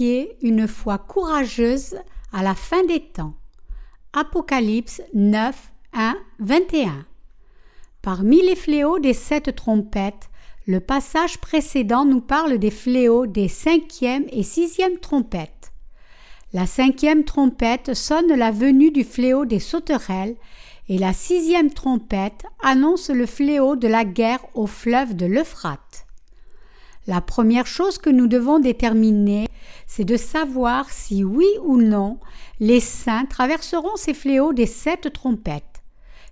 Une foi courageuse à la fin des temps. Apocalypse 9, 1, 21. Parmi les fléaux des sept trompettes, le passage précédent nous parle des fléaux des cinquième et sixième trompettes. La cinquième trompette sonne la venue du fléau des sauterelles et la sixième trompette annonce le fléau de la guerre au fleuve de l'Euphrate. La première chose que nous devons déterminer, c'est de savoir si oui ou non les saints traverseront ces fléaux des sept trompettes.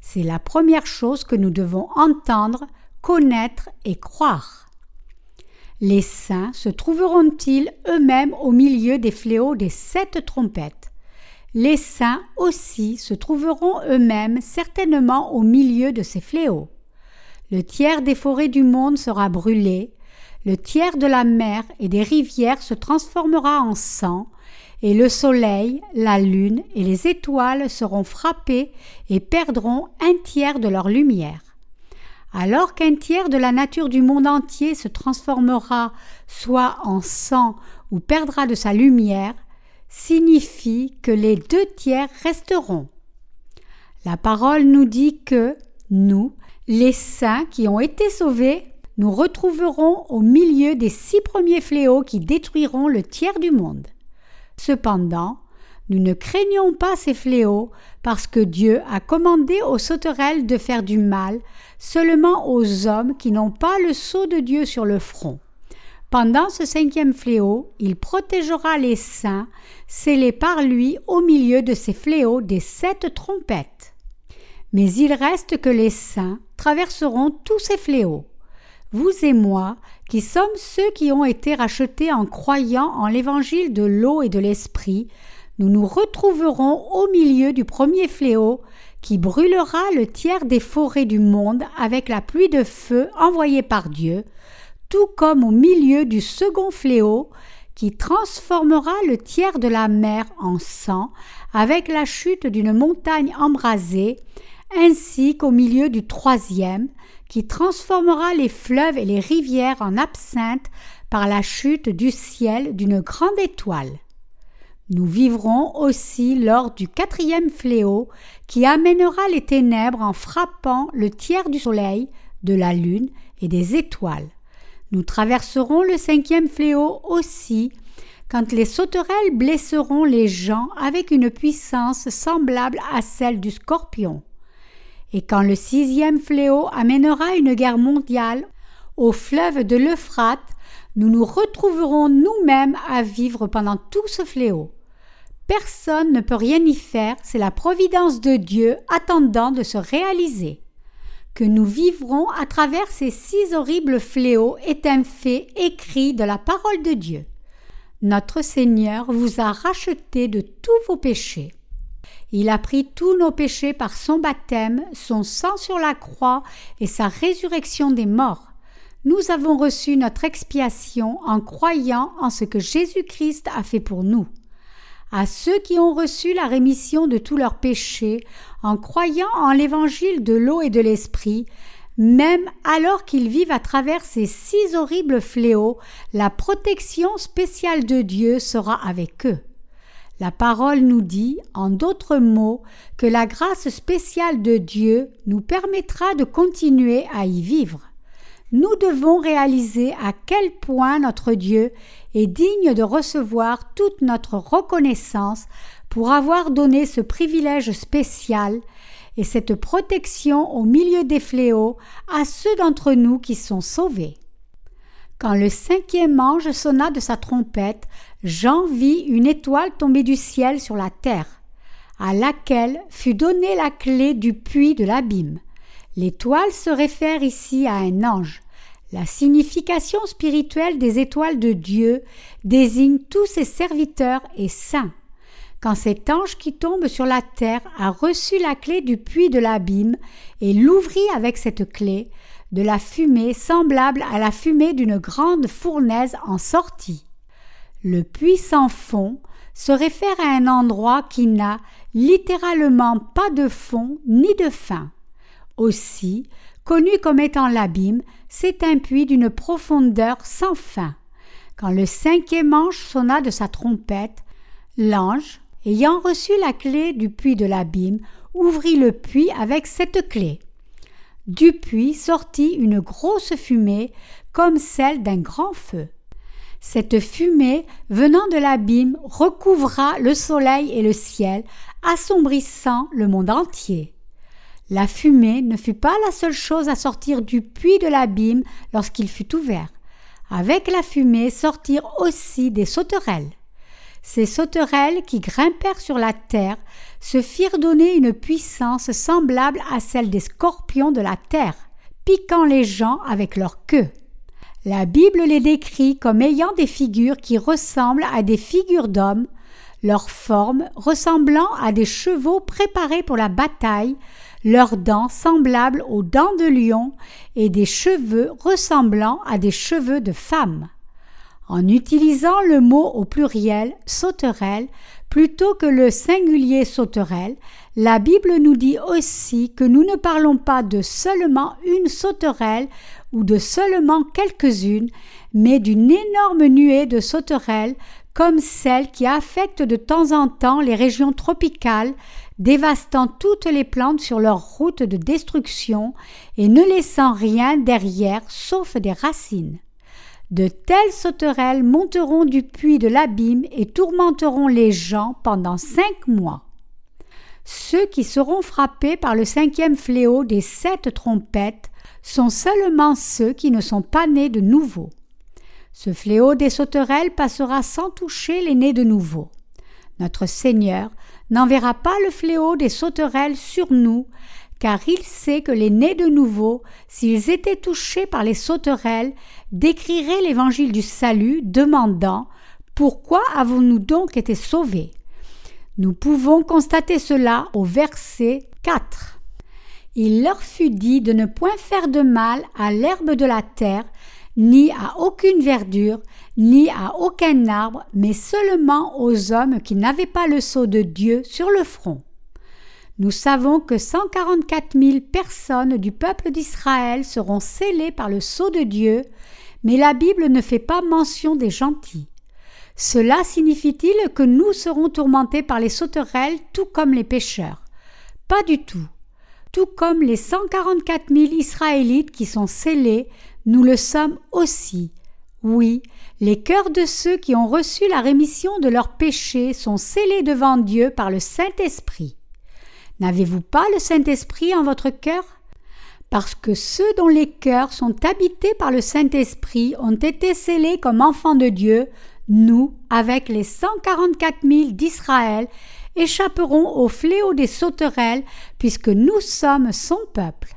C'est la première chose que nous devons entendre, connaître et croire. Les saints se trouveront-ils eux-mêmes au milieu des fléaux des sept trompettes? Les saints aussi se trouveront eux-mêmes certainement au milieu de ces fléaux. Le tiers des forêts du monde sera brûlé, le tiers de la mer et des rivières se transformera en sang, et le soleil, la lune et les étoiles seront frappés et perdront un tiers de leur lumière. Alors qu'un tiers de la nature du monde entier se transformera soit en sang ou perdra de sa lumière, signifie que les deux tiers resteront. La parole nous dit que nous, les saints qui ont été sauvés, nous retrouverons au milieu des six premiers fléaux qui détruiront le tiers du monde. Cependant, nous ne craignons pas ces fléaux parce que Dieu a commandé aux sauterelles de faire du mal seulement aux hommes qui n'ont pas le sceau de Dieu sur le front. Pendant ce cinquième fléau, il protégera les saints, scellés par lui au milieu de ces fléaux des sept trompettes. Mais il reste que les saints traverseront tous ces fléaux vous et moi, qui sommes ceux qui ont été rachetés en croyant en l'évangile de l'eau et de l'esprit, nous nous retrouverons au milieu du premier fléau qui brûlera le tiers des forêts du monde avec la pluie de feu envoyée par Dieu, tout comme au milieu du second fléau qui transformera le tiers de la mer en sang avec la chute d'une montagne embrasée, ainsi qu'au milieu du troisième qui transformera les fleuves et les rivières en absinthe par la chute du ciel d'une grande étoile. Nous vivrons aussi lors du quatrième fléau qui amènera les ténèbres en frappant le tiers du soleil, de la lune et des étoiles. Nous traverserons le cinquième fléau aussi quand les sauterelles blesseront les gens avec une puissance semblable à celle du scorpion. Et quand le sixième fléau amènera une guerre mondiale au fleuve de l'Euphrate, nous nous retrouverons nous-mêmes à vivre pendant tout ce fléau. Personne ne peut rien y faire, c'est la providence de Dieu attendant de se réaliser. Que nous vivrons à travers ces six horribles fléaux est un fait écrit de la parole de Dieu. Notre Seigneur vous a racheté de tous vos péchés. Il a pris tous nos péchés par son baptême, son sang sur la croix et sa résurrection des morts. Nous avons reçu notre expiation en croyant en ce que Jésus-Christ a fait pour nous. À ceux qui ont reçu la rémission de tous leurs péchés en croyant en l'évangile de l'eau et de l'esprit, même alors qu'ils vivent à travers ces six horribles fléaux, la protection spéciale de Dieu sera avec eux. La parole nous dit, en d'autres mots, que la grâce spéciale de Dieu nous permettra de continuer à y vivre. Nous devons réaliser à quel point notre Dieu est digne de recevoir toute notre reconnaissance pour avoir donné ce privilège spécial et cette protection au milieu des fléaux à ceux d'entre nous qui sont sauvés. Quand le cinquième ange sonna de sa trompette, Jean vit une étoile tomber du ciel sur la terre, à laquelle fut donnée la clé du puits de l'abîme. L'étoile se réfère ici à un ange. La signification spirituelle des étoiles de Dieu désigne tous ses serviteurs et saints. Quand cet ange qui tombe sur la terre a reçu la clé du puits de l'abîme et l'ouvrit avec cette clé, de la fumée semblable à la fumée d'une grande fournaise en sortit. Le puits sans fond se réfère à un endroit qui n'a littéralement pas de fond ni de fin. Aussi, connu comme étant l'abîme, c'est un puits d'une profondeur sans fin. Quand le cinquième ange sonna de sa trompette, l'ange, ayant reçu la clé du puits de l'abîme, ouvrit le puits avec cette clé. Du puits sortit une grosse fumée comme celle d'un grand feu. Cette fumée venant de l'abîme recouvra le soleil et le ciel, assombrissant le monde entier. La fumée ne fut pas la seule chose à sortir du puits de l'abîme lorsqu'il fut ouvert. Avec la fumée sortirent aussi des sauterelles. Ces sauterelles qui grimpèrent sur la terre se firent donner une puissance semblable à celle des scorpions de la terre, piquant les gens avec leur queue. La Bible les décrit comme ayant des figures qui ressemblent à des figures d'hommes, leur forme ressemblant à des chevaux préparés pour la bataille, leurs dents semblables aux dents de lion et des cheveux ressemblant à des cheveux de femme. En utilisant le mot au pluriel sauterelle plutôt que le singulier sauterelle, la Bible nous dit aussi que nous ne parlons pas de seulement une sauterelle ou de seulement quelques-unes, mais d'une énorme nuée de sauterelles comme celle qui affecte de temps en temps les régions tropicales, dévastant toutes les plantes sur leur route de destruction et ne laissant rien derrière sauf des racines. De telles sauterelles monteront du puits de l'abîme et tourmenteront les gens pendant cinq mois. Ceux qui seront frappés par le cinquième fléau des sept trompettes sont seulement ceux qui ne sont pas nés de nouveau. Ce fléau des sauterelles passera sans toucher les nés de nouveau. Notre Seigneur n'enverra pas le fléau des sauterelles sur nous, car il sait que les nés de nouveau, s'ils étaient touchés par les sauterelles, décriraient l'évangile du salut, demandant Pourquoi avons-nous donc été sauvés? Nous pouvons constater cela au verset 4. Il leur fut dit de ne point faire de mal à l'herbe de la terre, ni à aucune verdure, ni à aucun arbre, mais seulement aux hommes qui n'avaient pas le sceau de Dieu sur le front. Nous savons que 144 000 personnes du peuple d'Israël seront scellées par le sceau de Dieu, mais la Bible ne fait pas mention des gentils. Cela signifie-t-il que nous serons tourmentés par les sauterelles tout comme les pécheurs Pas du tout. Tout comme les 144 000 Israélites qui sont scellés, nous le sommes aussi. Oui, les cœurs de ceux qui ont reçu la rémission de leurs péchés sont scellés devant Dieu par le Saint-Esprit. N'avez-vous pas le Saint-Esprit en votre cœur? Parce que ceux dont les cœurs sont habités par le Saint-Esprit ont été scellés comme enfants de Dieu, nous, avec les 144 000 d'Israël, échapperons au fléau des sauterelles, puisque nous sommes son peuple.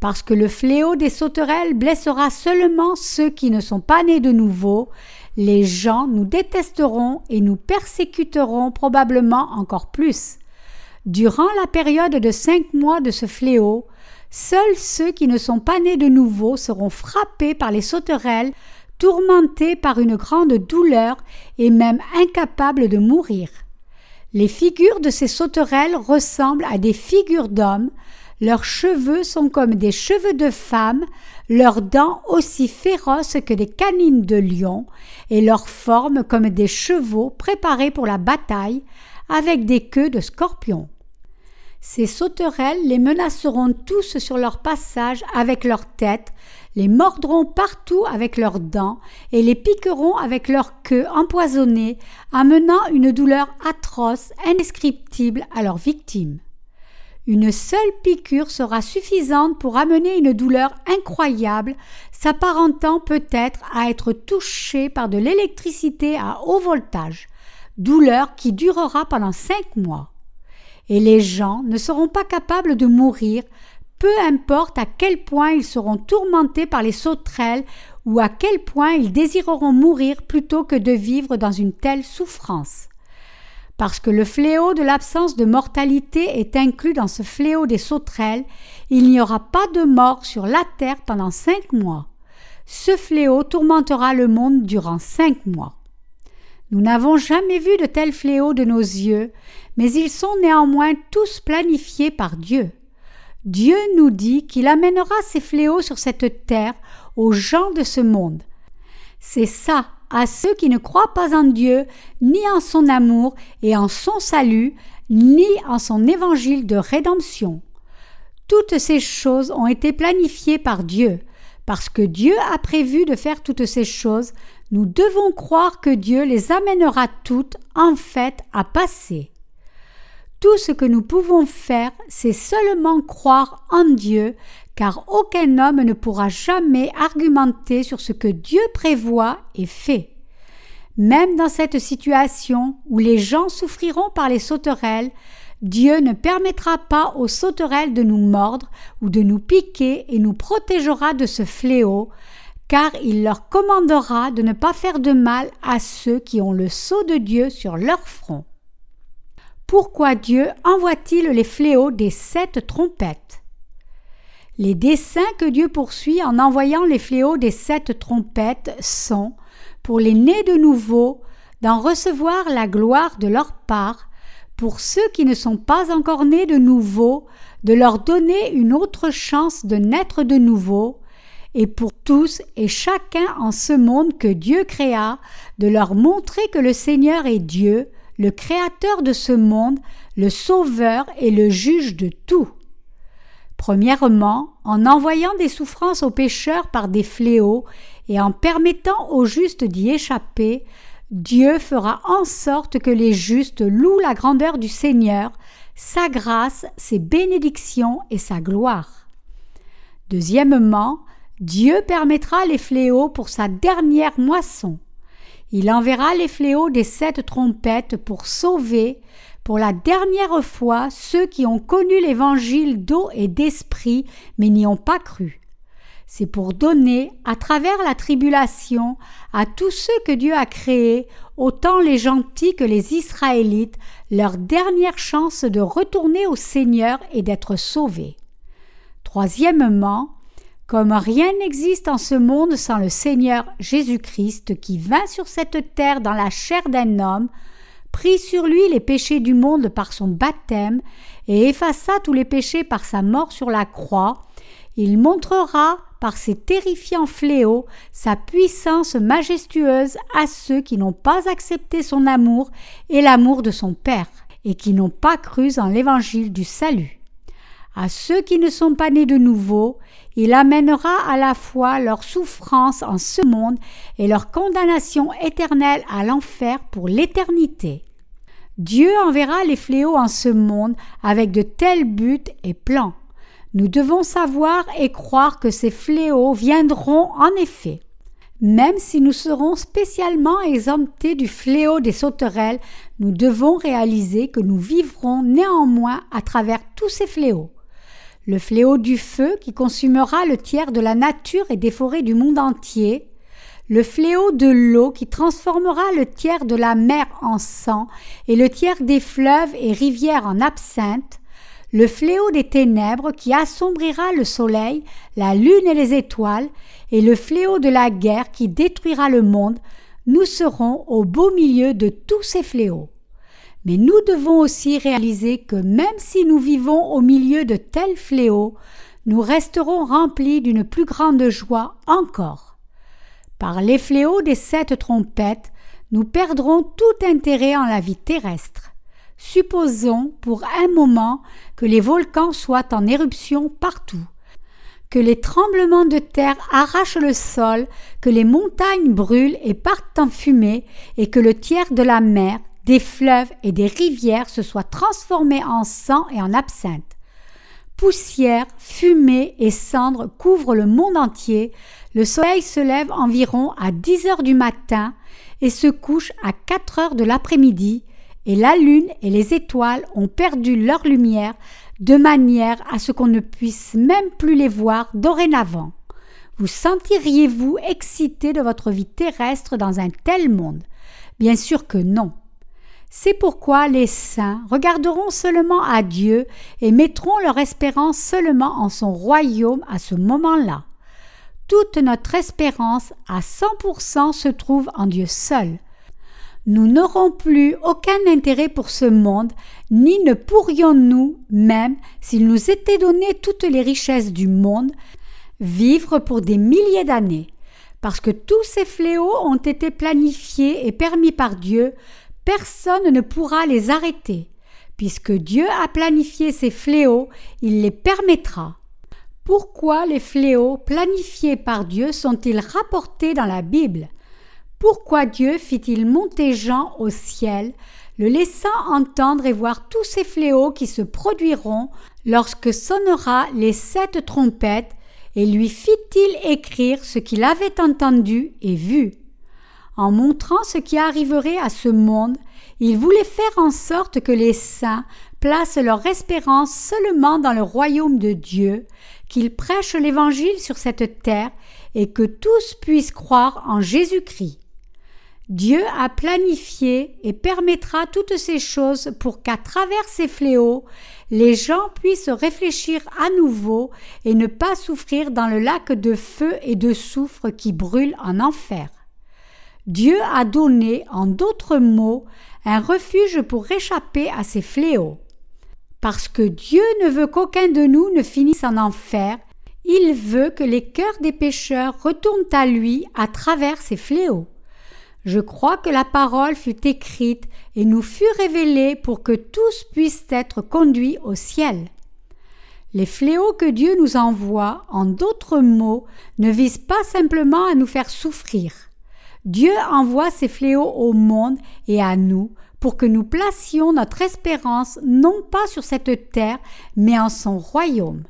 Parce que le fléau des sauterelles blessera seulement ceux qui ne sont pas nés de nouveau, les gens nous détesteront et nous persécuteront probablement encore plus. Durant la période de cinq mois de ce fléau, seuls ceux qui ne sont pas nés de nouveau seront frappés par les sauterelles, tourmentés par une grande douleur et même incapables de mourir. Les figures de ces sauterelles ressemblent à des figures d'hommes, leurs cheveux sont comme des cheveux de femmes, leurs dents aussi féroces que des canines de lion, et leur forme comme des chevaux préparés pour la bataille, avec des queues de scorpions. Ces sauterelles les menaceront tous sur leur passage avec leur tête, les mordront partout avec leurs dents et les piqueront avec leur queue empoisonnée, amenant une douleur atroce, indescriptible à leurs victimes. Une seule piqûre sera suffisante pour amener une douleur incroyable, s'apparentant peut-être à être touché par de l'électricité à haut voltage, douleur qui durera pendant cinq mois. Et les gens ne seront pas capables de mourir, peu importe à quel point ils seront tourmentés par les sauterelles ou à quel point ils désireront mourir plutôt que de vivre dans une telle souffrance. Parce que le fléau de l'absence de mortalité est inclus dans ce fléau des sauterelles, il n'y aura pas de mort sur la terre pendant cinq mois. Ce fléau tourmentera le monde durant cinq mois. Nous n'avons jamais vu de tels fléaux de nos yeux, mais ils sont néanmoins tous planifiés par Dieu. Dieu nous dit qu'il amènera ces fléaux sur cette terre aux gens de ce monde. C'est ça à ceux qui ne croient pas en Dieu, ni en son amour et en son salut, ni en son évangile de rédemption. Toutes ces choses ont été planifiées par Dieu. Parce que Dieu a prévu de faire toutes ces choses, nous devons croire que Dieu les amènera toutes en fait à passer. Tout ce que nous pouvons faire, c'est seulement croire en Dieu, car aucun homme ne pourra jamais argumenter sur ce que Dieu prévoit et fait. Même dans cette situation où les gens souffriront par les sauterelles, Dieu ne permettra pas aux sauterelles de nous mordre ou de nous piquer et nous protégera de ce fléau, car il leur commandera de ne pas faire de mal à ceux qui ont le sceau de Dieu sur leur front. Pourquoi Dieu envoie-t-il les fléaux des sept trompettes? Les desseins que Dieu poursuit en envoyant les fléaux des sept trompettes sont, pour les nés de nouveau, d'en recevoir la gloire de leur part, pour ceux qui ne sont pas encore nés de nouveau, de leur donner une autre chance de naître de nouveau, et pour tous et chacun en ce monde que Dieu créa, de leur montrer que le Seigneur est Dieu, le Créateur de ce monde, le Sauveur et le juge de tout. Premièrement, en envoyant des souffrances aux pécheurs par des fléaux et en permettant aux justes d'y échapper, Dieu fera en sorte que les justes louent la grandeur du Seigneur, sa grâce, ses bénédictions et sa gloire. Deuxièmement, Dieu permettra les fléaux pour sa dernière moisson. Il enverra les fléaux des sept trompettes pour sauver, pour la dernière fois, ceux qui ont connu l'évangile d'eau et d'esprit, mais n'y ont pas cru c'est pour donner, à travers la tribulation, à tous ceux que Dieu a créés, autant les gentils que les Israélites, leur dernière chance de retourner au Seigneur et d'être sauvés. Troisièmement, comme rien n'existe en ce monde sans le Seigneur Jésus-Christ qui vint sur cette terre dans la chair d'un homme, prit sur lui les péchés du monde par son baptême et effaça tous les péchés par sa mort sur la croix, il montrera par ses terrifiants fléaux sa puissance majestueuse à ceux qui n'ont pas accepté son amour et l'amour de son Père, et qui n'ont pas cru en l'évangile du salut. À ceux qui ne sont pas nés de nouveau, il amènera à la fois leur souffrance en ce monde et leur condamnation éternelle à l'enfer pour l'éternité. Dieu enverra les fléaux en ce monde avec de tels buts et plans. Nous devons savoir et croire que ces fléaux viendront en effet. Même si nous serons spécialement exemptés du fléau des sauterelles, nous devons réaliser que nous vivrons néanmoins à travers tous ces fléaux. Le fléau du feu qui consumera le tiers de la nature et des forêts du monde entier, le fléau de l'eau qui transformera le tiers de la mer en sang et le tiers des fleuves et rivières en absinthe, le fléau des ténèbres qui assombrira le soleil, la lune et les étoiles, et le fléau de la guerre qui détruira le monde, nous serons au beau milieu de tous ces fléaux. Mais nous devons aussi réaliser que même si nous vivons au milieu de tels fléaux, nous resterons remplis d'une plus grande joie encore. Par les fléaux des sept trompettes, nous perdrons tout intérêt en la vie terrestre. Supposons pour un moment que les volcans soient en éruption partout, que les tremblements de terre arrachent le sol, que les montagnes brûlent et partent en fumée, et que le tiers de la mer, des fleuves et des rivières se soit transformé en sang et en absinthe. Poussière, fumée et cendres couvrent le monde entier, le soleil se lève environ à dix heures du matin et se couche à quatre heures de l'après-midi, et la lune et les étoiles ont perdu leur lumière de manière à ce qu'on ne puisse même plus les voir dorénavant. Vous sentiriez-vous excité de votre vie terrestre dans un tel monde? Bien sûr que non. C'est pourquoi les saints regarderont seulement à Dieu et mettront leur espérance seulement en son royaume à ce moment-là. Toute notre espérance à 100% se trouve en Dieu seul nous n'aurons plus aucun intérêt pour ce monde, ni ne pourrions-nous, même s'il nous était donné toutes les richesses du monde, vivre pour des milliers d'années. Parce que tous ces fléaux ont été planifiés et permis par Dieu, personne ne pourra les arrêter. Puisque Dieu a planifié ces fléaux, il les permettra. Pourquoi les fléaux planifiés par Dieu sont-ils rapportés dans la Bible? Pourquoi Dieu fit-il monter Jean au ciel, le laissant entendre et voir tous ces fléaux qui se produiront lorsque sonnera les sept trompettes, et lui fit-il écrire ce qu'il avait entendu et vu? En montrant ce qui arriverait à ce monde, il voulait faire en sorte que les saints placent leur espérance seulement dans le royaume de Dieu, qu'ils prêchent l'Évangile sur cette terre et que tous puissent croire en Jésus-Christ. Dieu a planifié et permettra toutes ces choses pour qu'à travers ces fléaux, les gens puissent réfléchir à nouveau et ne pas souffrir dans le lac de feu et de soufre qui brûle en enfer. Dieu a donné, en d'autres mots, un refuge pour échapper à ces fléaux. Parce que Dieu ne veut qu'aucun de nous ne finisse en enfer, il veut que les cœurs des pécheurs retournent à lui à travers ces fléaux. Je crois que la parole fut écrite et nous fut révélée pour que tous puissent être conduits au ciel. Les fléaux que Dieu nous envoie, en d'autres mots, ne visent pas simplement à nous faire souffrir. Dieu envoie ces fléaux au monde et à nous pour que nous placions notre espérance non pas sur cette terre, mais en son royaume.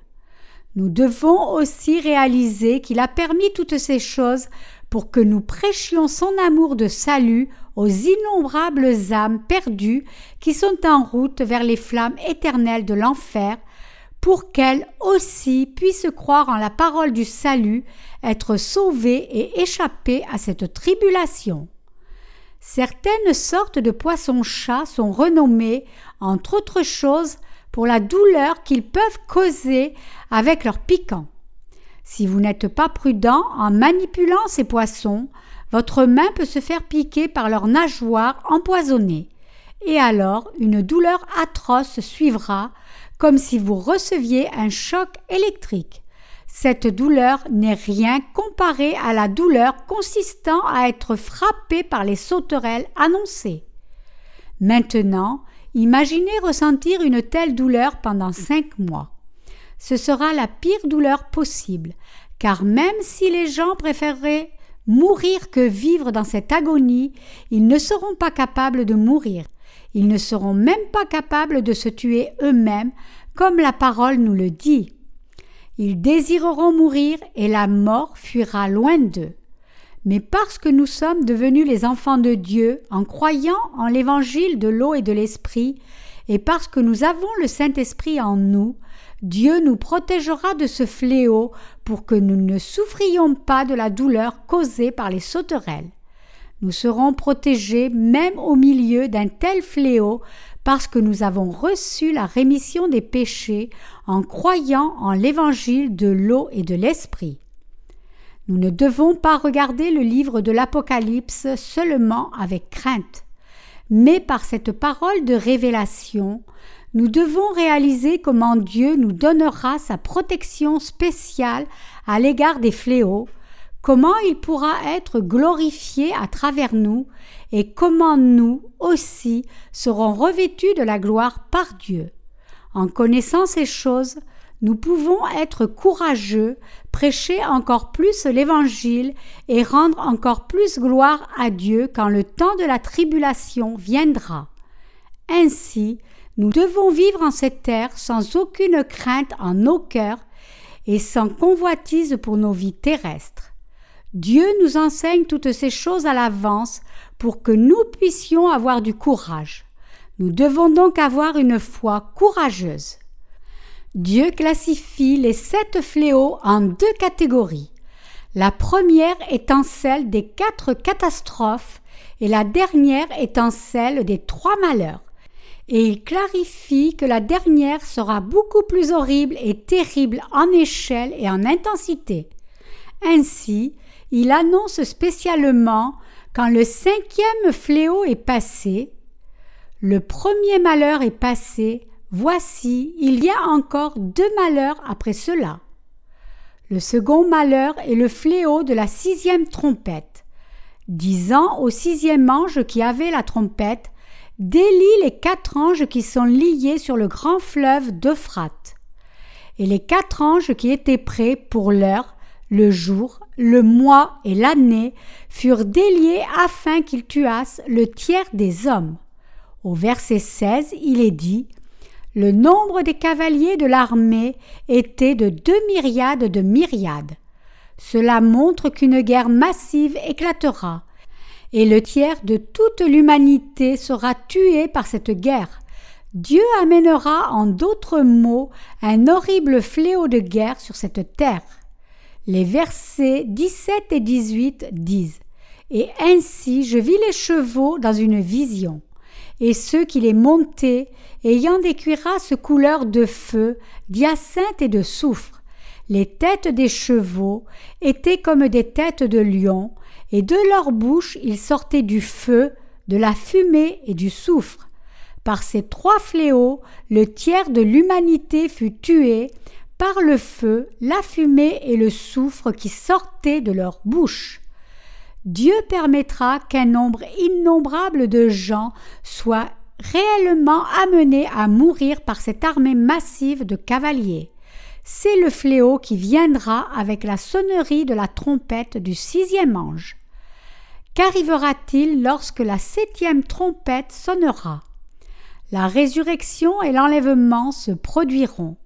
Nous devons aussi réaliser qu'il a permis toutes ces choses pour que nous prêchions son amour de salut aux innombrables âmes perdues qui sont en route vers les flammes éternelles de l'enfer, pour qu'elles aussi puissent croire en la parole du salut, être sauvées et échapper à cette tribulation. Certaines sortes de poissons-chats sont renommés, entre autres choses, pour la douleur qu'ils peuvent causer avec leur piquant. Si vous n'êtes pas prudent en manipulant ces poissons, votre main peut se faire piquer par leurs nageoires empoisonnées, et alors une douleur atroce suivra, comme si vous receviez un choc électrique. Cette douleur n'est rien comparée à la douleur consistant à être frappé par les sauterelles annoncées. Maintenant, imaginez ressentir une telle douleur pendant cinq mois. Ce sera la pire douleur possible, car même si les gens préféreraient mourir que vivre dans cette agonie, ils ne seront pas capables de mourir. Ils ne seront même pas capables de se tuer eux-mêmes, comme la parole nous le dit. Ils désireront mourir et la mort fuira loin d'eux. Mais parce que nous sommes devenus les enfants de Dieu en croyant en l'évangile de l'eau et de l'esprit, et parce que nous avons le Saint-Esprit en nous, Dieu nous protégera de ce fléau pour que nous ne souffrions pas de la douleur causée par les sauterelles. Nous serons protégés même au milieu d'un tel fléau parce que nous avons reçu la rémission des péchés en croyant en l'évangile de l'eau et de l'esprit. Nous ne devons pas regarder le livre de l'Apocalypse seulement avec crainte, mais par cette parole de révélation, nous devons réaliser comment Dieu nous donnera sa protection spéciale à l'égard des fléaux, comment il pourra être glorifié à travers nous et comment nous aussi serons revêtus de la gloire par Dieu. En connaissant ces choses, nous pouvons être courageux, prêcher encore plus l'Évangile et rendre encore plus gloire à Dieu quand le temps de la tribulation viendra. Ainsi, nous devons vivre en cette terre sans aucune crainte en nos cœurs et sans convoitise pour nos vies terrestres. Dieu nous enseigne toutes ces choses à l'avance pour que nous puissions avoir du courage. Nous devons donc avoir une foi courageuse. Dieu classifie les sept fléaux en deux catégories. La première étant celle des quatre catastrophes et la dernière étant celle des trois malheurs. Et il clarifie que la dernière sera beaucoup plus horrible et terrible en échelle et en intensité. Ainsi, il annonce spécialement quand le cinquième fléau est passé, le premier malheur est passé, voici, il y a encore deux malheurs après cela. Le second malheur est le fléau de la sixième trompette. Disant au sixième ange qui avait la trompette, délie les quatre anges qui sont liés sur le grand fleuve d'Euphrate. Et les quatre anges qui étaient prêts pour l'heure, le jour, le mois et l'année furent déliés afin qu'ils tuassent le tiers des hommes. Au verset 16, il est dit Le nombre des cavaliers de l'armée était de deux myriades de myriades. Cela montre qu'une guerre massive éclatera, et le tiers de toute l'humanité sera tué par cette guerre. Dieu amènera en d'autres mots un horrible fléau de guerre sur cette terre. Les versets 17 et 18 disent Et ainsi je vis les chevaux dans une vision, et ceux qui les montaient, ayant des cuirasses couleur de feu, d'hyacinthe et de soufre. Les têtes des chevaux étaient comme des têtes de lions, et de leur bouche il sortait du feu, de la fumée et du soufre. Par ces trois fléaux, le tiers de l'humanité fut tué par le feu, la fumée et le soufre qui sortaient de leur bouche. Dieu permettra qu'un nombre innombrable de gens soient réellement amenés à mourir par cette armée massive de cavaliers. C'est le fléau qui viendra avec la sonnerie de la trompette du sixième ange. Qu'arrivera-t-il lorsque la septième trompette sonnera? La résurrection et l'enlèvement se produiront.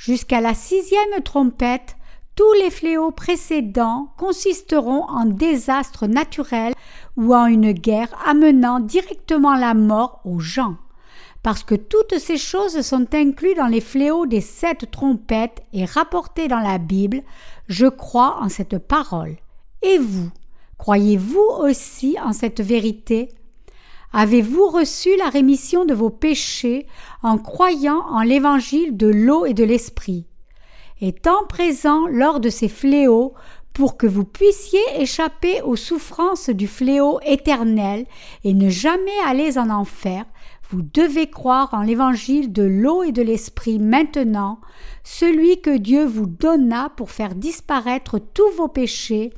Jusqu'à la sixième trompette, tous les fléaux précédents consisteront en désastres naturels ou en une guerre amenant directement la mort aux gens. Parce que toutes ces choses sont incluses dans les fléaux des sept trompettes et rapportées dans la Bible, je crois en cette parole. Et vous Croyez-vous aussi en cette vérité? Avez-vous reçu la rémission de vos péchés en croyant en l'évangile de l'eau et de l'esprit? Étant présent lors de ces fléaux, pour que vous puissiez échapper aux souffrances du fléau éternel et ne jamais aller en enfer, vous devez croire en l'évangile de l'eau et de l'esprit maintenant, celui que Dieu vous donna pour faire disparaître tous vos péchés,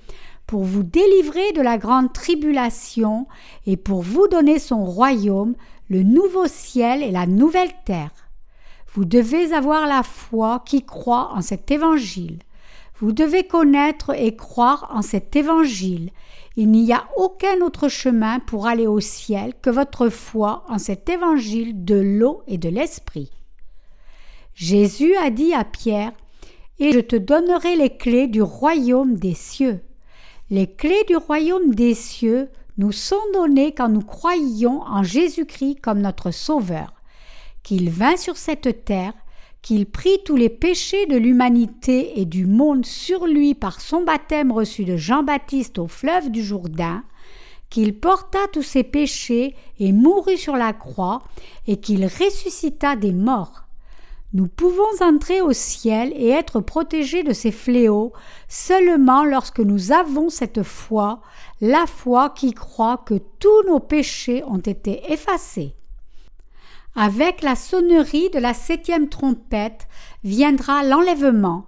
pour vous délivrer de la grande tribulation et pour vous donner son royaume, le nouveau ciel et la nouvelle terre. Vous devez avoir la foi qui croit en cet évangile. Vous devez connaître et croire en cet évangile. Il n'y a aucun autre chemin pour aller au ciel que votre foi en cet évangile de l'eau et de l'esprit. Jésus a dit à Pierre Et je te donnerai les clés du royaume des cieux. Les clés du royaume des cieux nous sont données quand nous croyons en Jésus-Christ comme notre Sauveur, qu'il vint sur cette terre, qu'il prit tous les péchés de l'humanité et du monde sur lui par son baptême reçu de Jean-Baptiste au fleuve du Jourdain, qu'il porta tous ses péchés et mourut sur la croix, et qu'il ressuscita des morts. Nous pouvons entrer au ciel et être protégés de ces fléaux seulement lorsque nous avons cette foi, la foi qui croit que tous nos péchés ont été effacés. Avec la sonnerie de la septième trompette viendra l'enlèvement,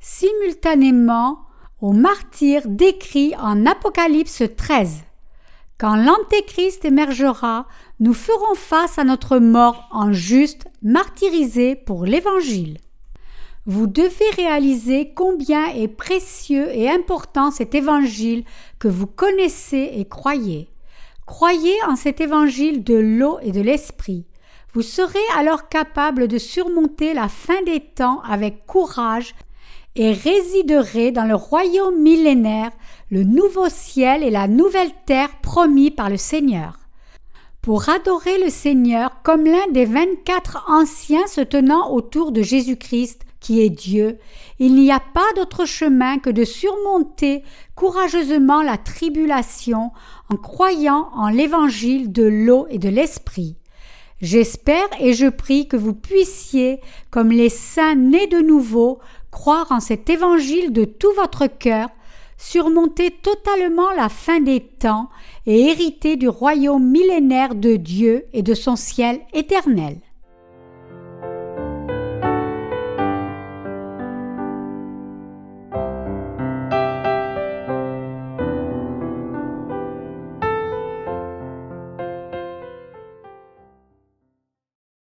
simultanément au martyr décrit en Apocalypse 13. Quand l'Antéchrist émergera, nous ferons face à notre mort en juste martyrisé pour l'Évangile. Vous devez réaliser combien est précieux et important cet Évangile que vous connaissez et croyez. Croyez en cet Évangile de l'eau et de l'Esprit. Vous serez alors capable de surmonter la fin des temps avec courage et résiderez dans le royaume millénaire le nouveau ciel et la nouvelle terre promis par le Seigneur. Pour adorer le Seigneur comme l'un des vingt-quatre anciens se tenant autour de Jésus-Christ, qui est Dieu, il n'y a pas d'autre chemin que de surmonter courageusement la tribulation en croyant en l'évangile de l'eau et de l'esprit. J'espère et je prie que vous puissiez, comme les saints nés de nouveau, croire en cet évangile de tout votre cœur surmonter totalement la fin des temps et hériter du royaume millénaire de Dieu et de son ciel éternel.